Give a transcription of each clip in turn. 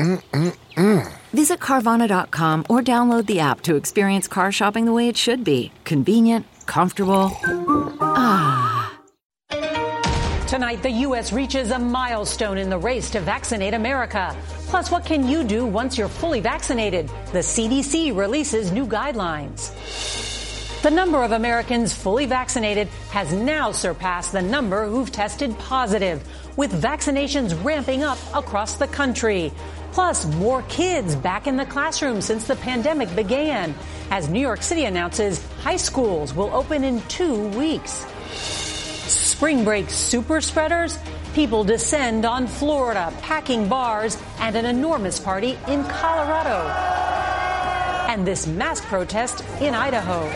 Mm-mm-mm. Visit Carvana.com or download the app to experience car shopping the way it should be convenient, comfortable. Ah. Tonight, the U.S. reaches a milestone in the race to vaccinate America. Plus, what can you do once you're fully vaccinated? The CDC releases new guidelines. The number of Americans fully vaccinated has now surpassed the number who've tested positive, with vaccinations ramping up across the country. Plus, more kids back in the classroom since the pandemic began, as New York City announces high schools will open in two weeks. Spring break super spreaders? People descend on Florida, packing bars and an enormous party in Colorado. And this mask protest in Idaho.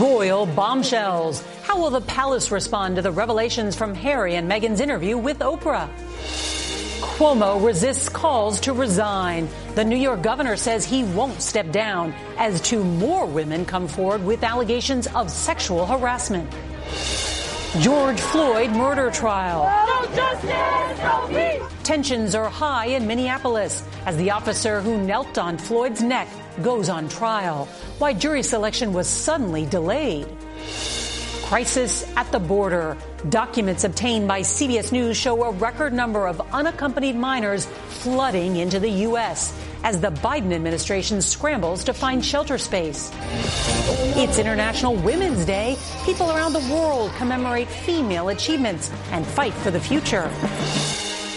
Royal bombshells. How will the palace respond to the revelations from Harry and Meghan's interview with Oprah? Cuomo resists calls to resign. The New York governor says he won't step down as two more women come forward with allegations of sexual harassment. George Floyd murder trial. No justice, no peace. Tensions are high in Minneapolis as the officer who knelt on Floyd's neck goes on trial. Why jury selection was suddenly delayed. Crisis at the border. Documents obtained by CBS News show a record number of unaccompanied minors flooding into the U.S. as the Biden administration scrambles to find shelter space. It's International Women's Day. People around the world commemorate female achievements and fight for the future.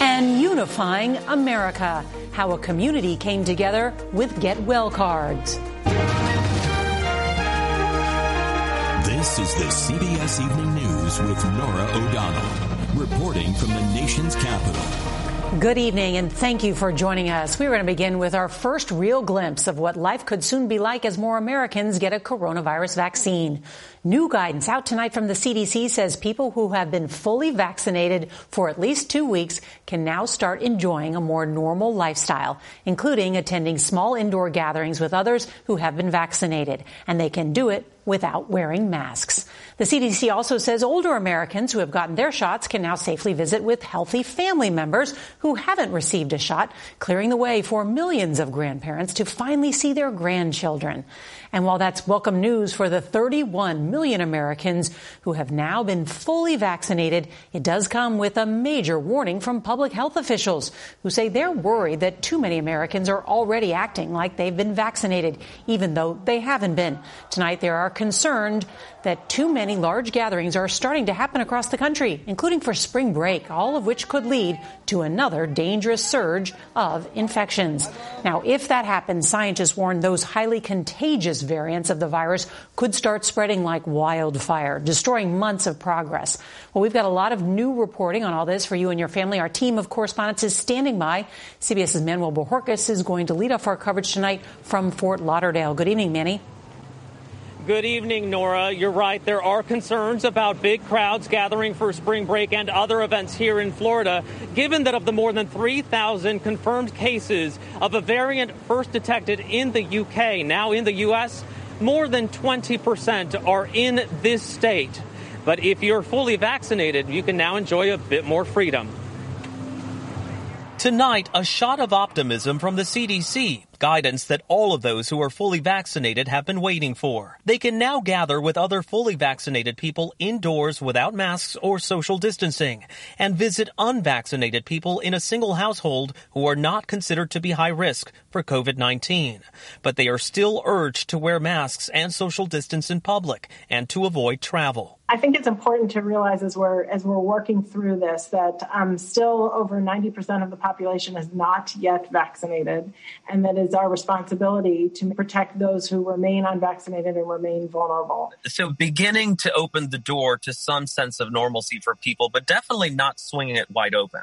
And unifying America. How a community came together with Get Well cards. This is the CBS Evening News with Norah O'Donnell, reporting from the nation's capital. Good evening, and thank you for joining us. We're going to begin with our first real glimpse of what life could soon be like as more Americans get a coronavirus vaccine. New guidance out tonight from the CDC says people who have been fully vaccinated for at least two weeks can now start enjoying a more normal lifestyle, including attending small indoor gatherings with others who have been vaccinated. And they can do it without wearing masks. The CDC also says older Americans who have gotten their shots can now safely visit with healthy family members who haven't received a shot, clearing the way for millions of grandparents to finally see their grandchildren. And while that's welcome news for the 31 million Americans who have now been fully vaccinated, it does come with a major warning from public health officials who say they're worried that too many Americans are already acting like they've been vaccinated, even though they haven't been. Tonight, they are concerned that too many large gatherings are starting to happen across the country, including for spring break, all of which could lead to another dangerous surge of infections. Now, if that happens, scientists warn those highly contagious variants of the virus could start spreading like wildfire, destroying months of progress. Well, we've got a lot of new reporting on all this for you and your family. Our team of correspondents is standing by. CBS's Manuel Bojorquez is going to lead off our coverage tonight from Fort Lauderdale. Good evening, Manny. Good evening, Norah. You're right. There are concerns about big crowds gathering for spring break and other events here in Florida, given that of the more than 3,000 confirmed cases of a variant first detected in the UK, now in the U.S., more than 20% are in this state. But if you're fully vaccinated, you can now enjoy a bit more freedom. Tonight, a shot of optimism from the CDC, guidance that all of those who are fully vaccinated have been waiting for. They can now gather with other fully vaccinated people indoors without masks or social distancing and visit unvaccinated people in a single household who are not considered to be high risk for COVID-19. But they are still urged to wear masks and social distance in public and to avoid travel. I think it's important to realize as we're as we're working through this that um, still over 90% of the population is not yet vaccinated, and that it's our responsibility to protect those who remain unvaccinated and remain vulnerable. So, beginning to open the door to some sense of normalcy for people, but definitely not swinging it wide open.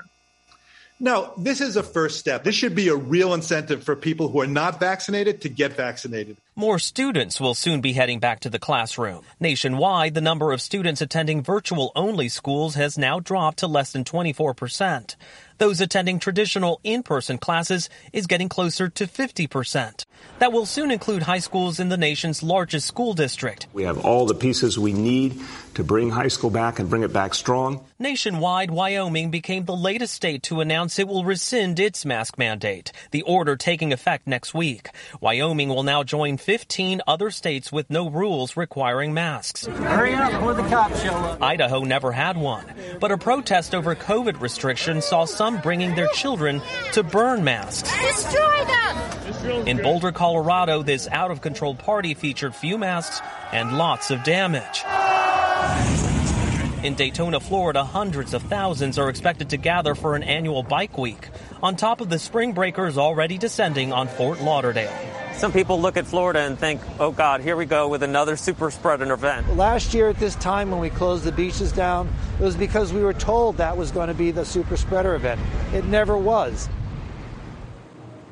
No, this is a first step. This should be a real incentive for people who are not vaccinated to get vaccinated. More students will soon be heading back to the classroom. Nationwide, the number of students attending virtual only schools has now dropped to less than 24%. Those attending traditional in-person classes is getting closer to 50%. That will soon include high schools in the nation's largest school district. We have all the pieces we need to bring high school back and bring it back strong. Nationwide, Wyoming became the latest state to announce it will rescind its mask mandate, the order taking effect next week. Wyoming will now join 15 other states with no rules requiring masks. Hurry up before the cops show up. Idaho never had one, but a protest over COVID restrictions saw some bringing their children to burn masks. Destroy them! In Boulder, Colorado, this out of control party featured few masks and lots of damage. In Daytona, Florida, hundreds of thousands are expected to gather for an annual bike week, on top of the spring breakers already descending on Fort Lauderdale. Some people look at Florida and think, oh God, here we go with another super spreader event. Last year at this time when we closed the beaches down, it was because we were told that was going to be the super spreader event. It never was.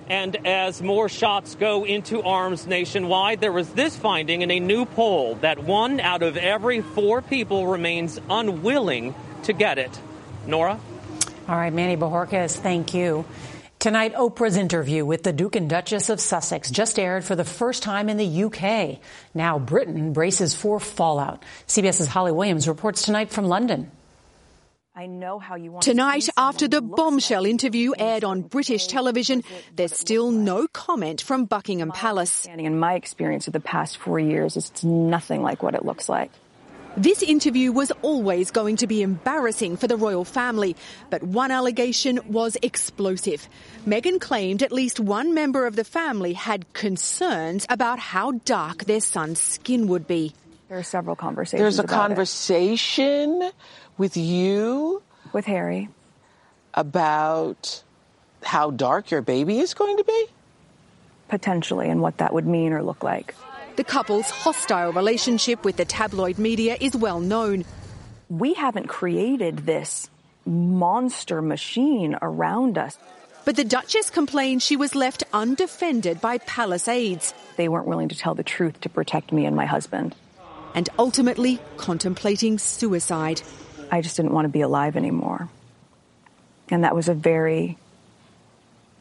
And as more shots go into arms nationwide, there was this finding in a new poll that one out of every four people remains unwilling to get it. Norah? All right, Manny Bojorquez, thank you. Tonight, Oprah's interview with the Duke and Duchess of Sussex just aired for the first time in the UK. Now, Britain braces for fallout. CBS's Holly Williams reports tonight from London. I know how you want Tonight, after the bombshell interview aired on British television, there's still no comment from Buckingham Palace. In my experience of the past four years, it's nothing like what it looks like. This interview was always going to be embarrassing for the royal family, but one allegation was explosive. Meghan claimed at least one member of the family had concerns about how dark their son's skin would be. There are several conversations. There's a about conversation it. With you, with Harry, about how dark your baby is going to be? Potentially, and what that would mean or look like. The couple's hostile relationship with the tabloid media is well known. We haven't created this monster machine around us. But the Duchess complained she was left undefended by palace aides. They weren't willing to tell the truth to protect me and my husband. And ultimately contemplating suicide. I just didn't want to be alive anymore. And that was a very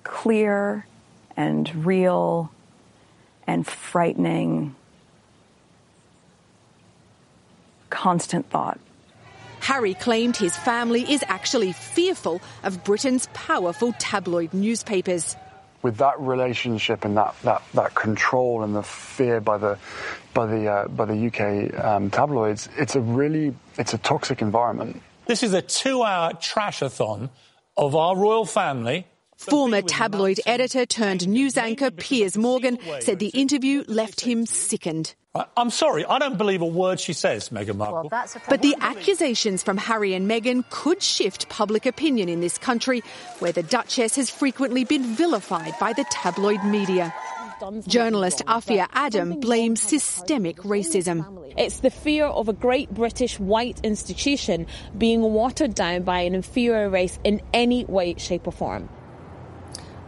clear and real and frightening constant thought. Harry claimed his family is actually fearful of Britain's powerful tabloid newspapers. With that relationship and that, that, that control and the fear by the by the uh, by the UK um, tabloids, it's a really it's a toxic environment. This is a two-hour trashathon of our royal family Former tabloid editor turned news anchor Piers Morgan said the interview left him sickened. I'm sorry, I don't believe a word she says, Meghan Markle. Well, but the accusations from Harry and Meghan could shift public opinion in this country, where the Duchess has frequently been vilified by the tabloid media. Journalist Afua Adom blames systemic racism. It's the fear of a great British white institution being watered down by an inferior race in any way, shape, or form.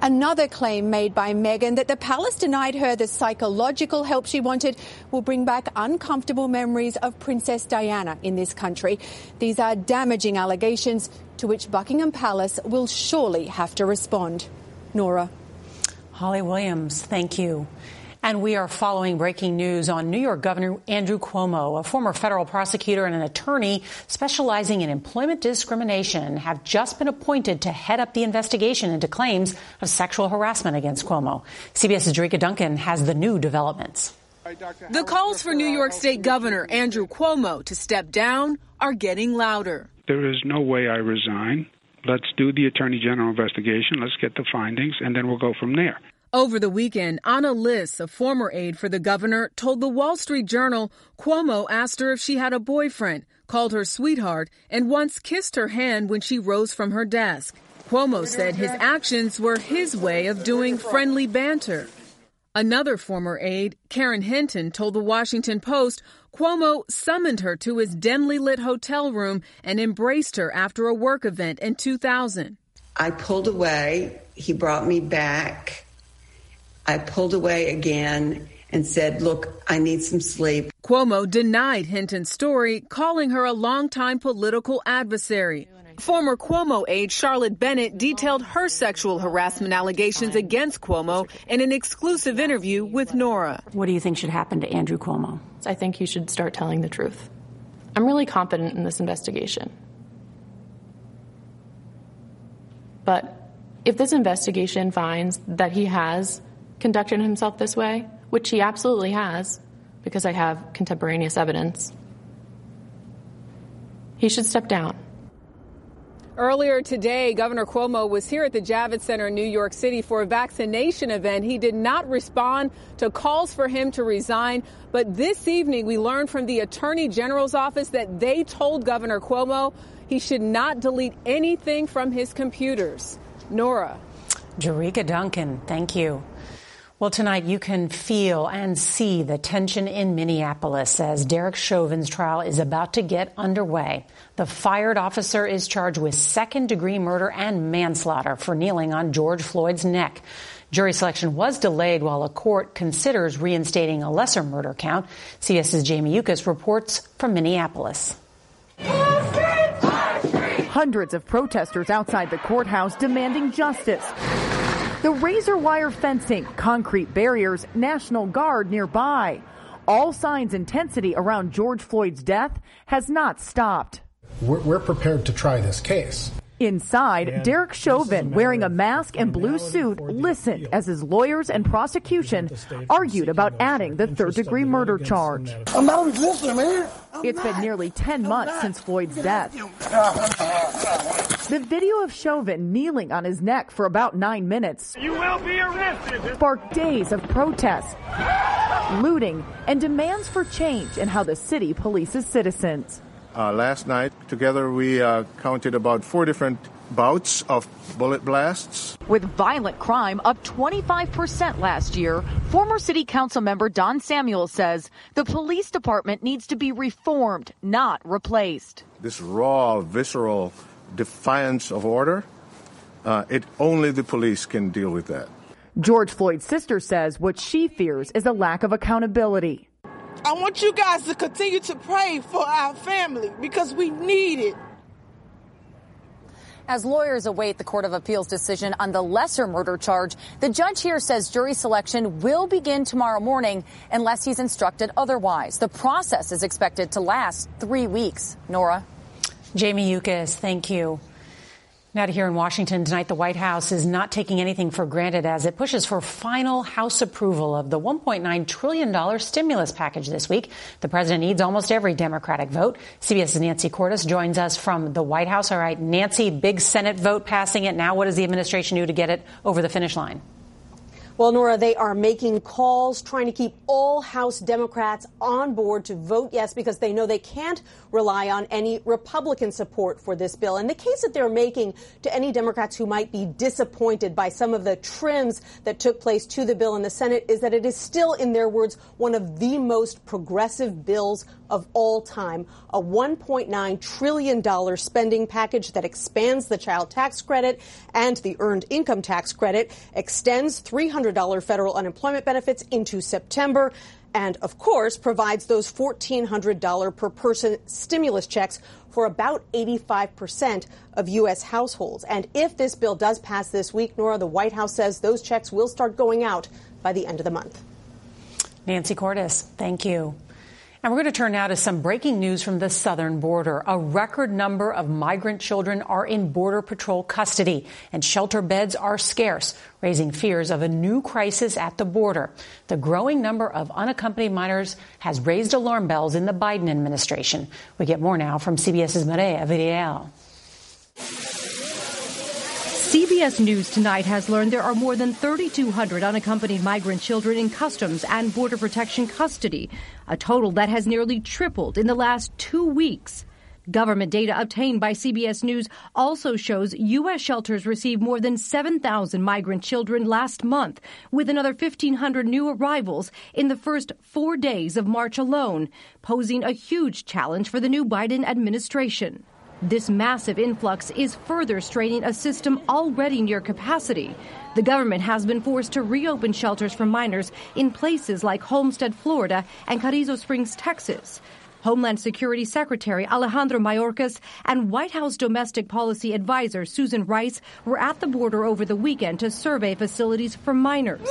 Another claim made by Meghan that the palace denied her the psychological help she wanted will bring back uncomfortable memories of Princess Diana in this country. These are damaging allegations to which Buckingham Palace will surely have to respond. Norah. Holly Williams, thank you. And we are following breaking news on New York Governor Andrew Cuomo, a former federal prosecutor and an attorney specializing in employment discrimination, have just been appointed to head up the investigation into claims of sexual harassment against Cuomo. CBS's Jericka Duncan has the new developments. The calls for New York State Governor Andrew Cuomo to step down are getting louder. There is no way I resign. Let's do the Attorney General investigation. Let's get the findings, and then we'll go from there. Over the weekend, Ana Liss, a former aide for the governor, told the Wall Street Journal Cuomo asked her if she had a boyfriend, called her sweetheart, and once kissed her hand when she rose from her desk. Cuomo said his actions were his way of doing friendly banter. Another former aide, Karen Hinton, told the Washington Post Cuomo summoned her to his dimly lit hotel room and embraced her after a work event in 2000. I pulled away. He brought me back. I pulled away again and said, Look, I need some sleep. Cuomo denied Hinton's story, calling her a longtime political adversary. Former Cuomo aide Charlotte Bennett detailed her sexual harassment allegations against Cuomo in an exclusive interview with Norah. What do you think should happen to Andrew Cuomo? I think he should start telling the truth. I'm really confident in this investigation. But if this investigation finds that he has conducted himself this way, which he absolutely has, because I have contemporaneous evidence, he should step down. Earlier today, Governor Cuomo was here at the Javits Center in New York City for a vaccination event. He did not respond to calls for him to resign. But this evening, we learned from the Attorney General's office that they told Governor Cuomo he should not delete anything from his computers. Norah. Jericka Duncan, thank you. Well, tonight you can feel and see the tension in Minneapolis as Derek Chauvin's trial is about to get underway. The fired officer is charged with second degree murder and manslaughter for kneeling on George Floyd's neck. Jury selection was delayed while a court considers reinstating a lesser murder count. CBS's Jamie Yuccas reports from Minneapolis. Hundreds of protesters outside the courthouse demanding justice. The razor wire fencing, concrete barriers, National Guard nearby. All signs intensity around George Floyd's death has not stopped. We're, we're prepared to try this case. Inside, and Derek Chauvin, wearing a mask and blue suit, listened as his lawyers and prosecution argued about adding the third degree murder charge. I'm not resisting, man. I'm it's not. been nearly 10 months since Floyd's death. The video of Chauvin kneeling on his neck for about nine minutes you will be arrested. sparked days of protests, looting, and demands for change in how the city polices citizens. Uh, last night, together, we uh, counted about four different bouts of bullet blasts. With violent crime up 25% last year, former city council member Don Samuel says the police department needs to be reformed, not replaced. This raw, visceral defiance of order, uh, it only the police can deal with that. George Floyd's sister says what she fears is a lack of accountability. I want you guys to continue to pray for our family because we need it. As lawyers await the Court of Appeals decision on the lesser murder charge, the judge here says jury selection will begin tomorrow morning unless he's instructed otherwise. The process is expected to last three weeks. Norah? Jamie Yuccas, thank you. Now here in Washington tonight, the White House is not taking anything for granted as it pushes for final House approval of the $1.9 trillion stimulus package this week. The president needs almost every Democratic vote. CBS's Nancy Cordes joins us from the White House. All right, Nancy, big Senate vote passing it. Now what does the administration do to get it over the finish line? Well, Norah, they are making calls, trying to keep all House Democrats on board to vote yes because they know they can't rely on any Republican support for this bill. And the case that they're making to any Democrats who might be disappointed by some of the trims that took place to the bill in the Senate is that it is still, in their words, one of the most progressive bills of all time. A $1.9 trillion spending package that expands the child tax credit and the earned income tax credit, extends $300 federal unemployment benefits into September, and of course provides those $1,400 per person stimulus checks for about 85% of U.S. households. And if this bill does pass this week, Norah, the White House says those checks will start going out by the end of the month. Nancy Cordes, thank you. And we're going to turn now to some breaking news from the southern border. A record number of migrant children are in Border Patrol custody, and shelter beds are scarce, raising fears of a new crisis at the border. The growing number of unaccompanied minors has raised alarm bells in the Biden administration. We get more now from CBS's Mireya Villarreal. CBS News tonight has learned there are more than 3,200 unaccompanied migrant children in Customs and Border Protection custody, a total that has nearly tripled in the last two weeks. Government data obtained by CBS News also shows U.S. shelters received more than 7,000 migrant children last month, with another 1,500 new arrivals in the first four days of March alone, posing a huge challenge for the new Biden administration. This massive influx is further straining a system already near capacity. The government has been forced to reopen shelters for minors in places like Homestead, Florida, and Carrizo Springs, Texas. Homeland Security Secretary Alejandro Mayorkas and White House Domestic Policy Advisor Susan Rice were at the border over the weekend to survey facilities for minors.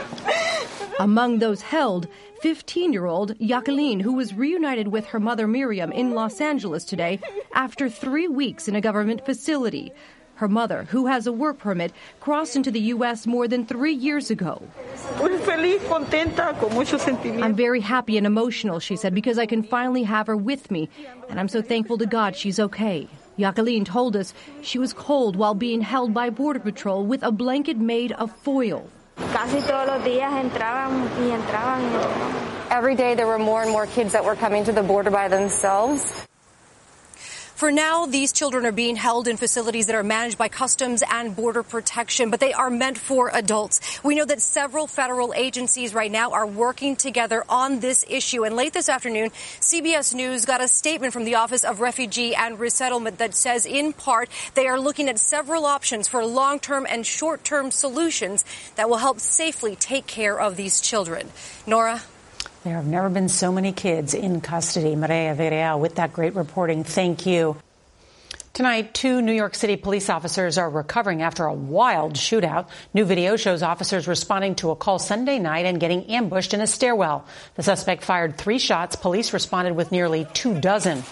Among those held, 15 year old Jacqueline, who was reunited with her mother Miriam in Los Angeles today after three weeks in a government facility. Her mother, who has a work permit, crossed into the U.S. more than three years ago. I'm very happy and emotional, she said, because I can finally have her with me, and I'm so thankful to God she's okay. Jacqueline told us she was cold while being held by Border Patrol with a blanket made of foil. Every day there were more and more kids that were coming to the border by themselves. For now, these children are being held in facilities that are managed by Customs and Border Protection, but they are meant for adults. We know that several federal agencies right now are working together on this issue. And late this afternoon, CBS News got a statement from the Office of Refugee and Resettlement that says, in part, they are looking at several options for long-term and short-term solutions that will help safely take care of these children. Norah? There have never been so many kids in custody. Mireya Villarreal with that great reporting. Thank you. Tonight, two New York City police officers are recovering after a wild shootout. New video shows officers responding to a call Sunday night and getting ambushed in a stairwell. The suspect fired three shots. Police responded with nearly two dozen.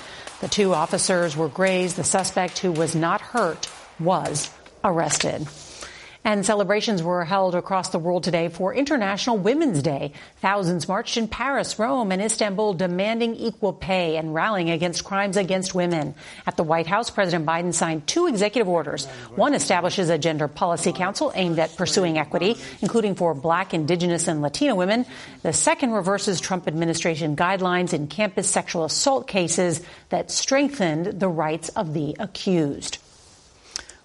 The two officers were grazed. The suspect, who was not hurt, was arrested. And celebrations were held across the world today for International Women's Day. Thousands marched in Paris, Rome, and Istanbul demanding equal pay and rallying against crimes against women. At the White House, President Biden signed two executive orders. One establishes a gender policy council aimed at pursuing equity, including for black, indigenous, and Latino women. The second reverses Trump administration guidelines in campus sexual assault cases that strengthened the rights of the accused.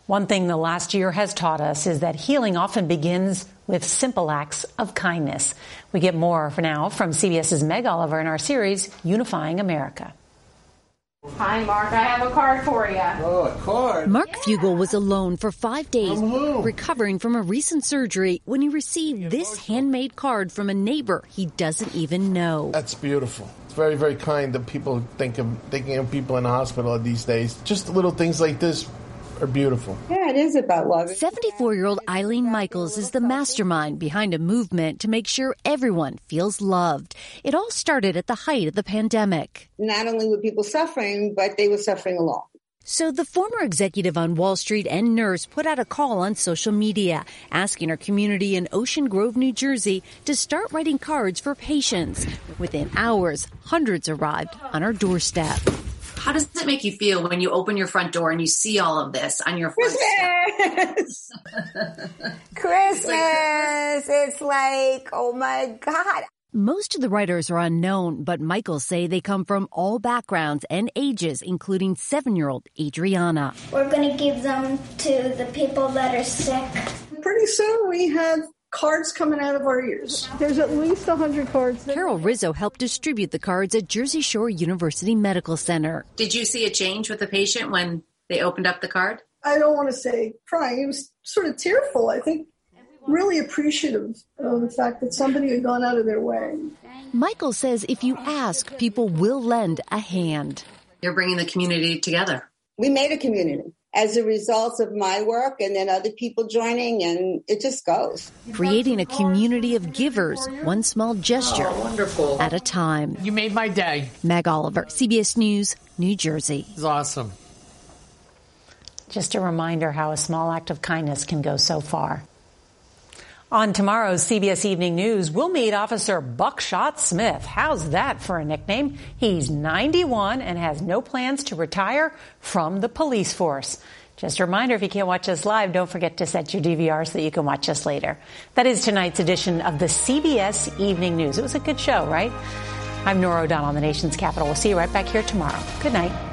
One thing the last year has taught us is that healing often begins with simple acts of kindness. We get more for now from CBS's Meg Oliver in our series, Unifying America. Hi, Mark. I have a card for you. Oh, a card. Mark Fugel was alone for five days, recovering from a recent surgery when he received this handmade card from a neighbor he doesn't even know. That's beautiful. It's very, very kind that people think of thinking of people in the hospital these days. Just little things like this are beautiful. Yeah, it is about love. 74 year old Eileen Michaels is the mastermind behind a movement to make sure everyone feels loved. It all started at the height of the pandemic. Not only were people suffering, but they were suffering along. So the former executive on Wall Street and nurse put out a call on social media asking her community in Ocean Grove, New Jersey to start writing cards for patients. Within hours, hundreds arrived on her doorstep. How does it make you feel when you open your front door and you see all of this on your front Christmas! Christmas! It's like, oh my God. Most of the writers are unknown, but Michaels say they come from all backgrounds and ages, including seven-year-old Adriana. We're going to give them to the people that are sick. Pretty soon we have cards coming out of our ears. There's at least 100 cards. Carol Rizzo helped distribute the cards at Jersey Shore University Medical Center. Did you see a change with the patient when they opened up the card? I don't want to say crying. He was sort of tearful, I think. Really appreciative of the fact that somebody had gone out of their way. Michael says if you ask, people will lend a hand. You're bringing the community together. We made a community. As a result of my work and then other people joining and it just goes. Creating a community of givers, one small gesture oh, wonderful. at a time. You made my day. Meg Oliver, CBS News, New Jersey. It's awesome. Just a reminder how a small act of kindness can go so far. On tomorrow's CBS Evening News, we'll meet Officer Buckshot Smith. How's that for a nickname? He's 91 and has no plans to retire from the police force. Just a reminder, if you can't watch us live, don't forget to set your DVR so that you can watch us later. That is tonight's edition of the CBS Evening News. It was a good show, right? I'm Norah O'Donnell, the nation's capital. We'll see you right back here tomorrow. Good night.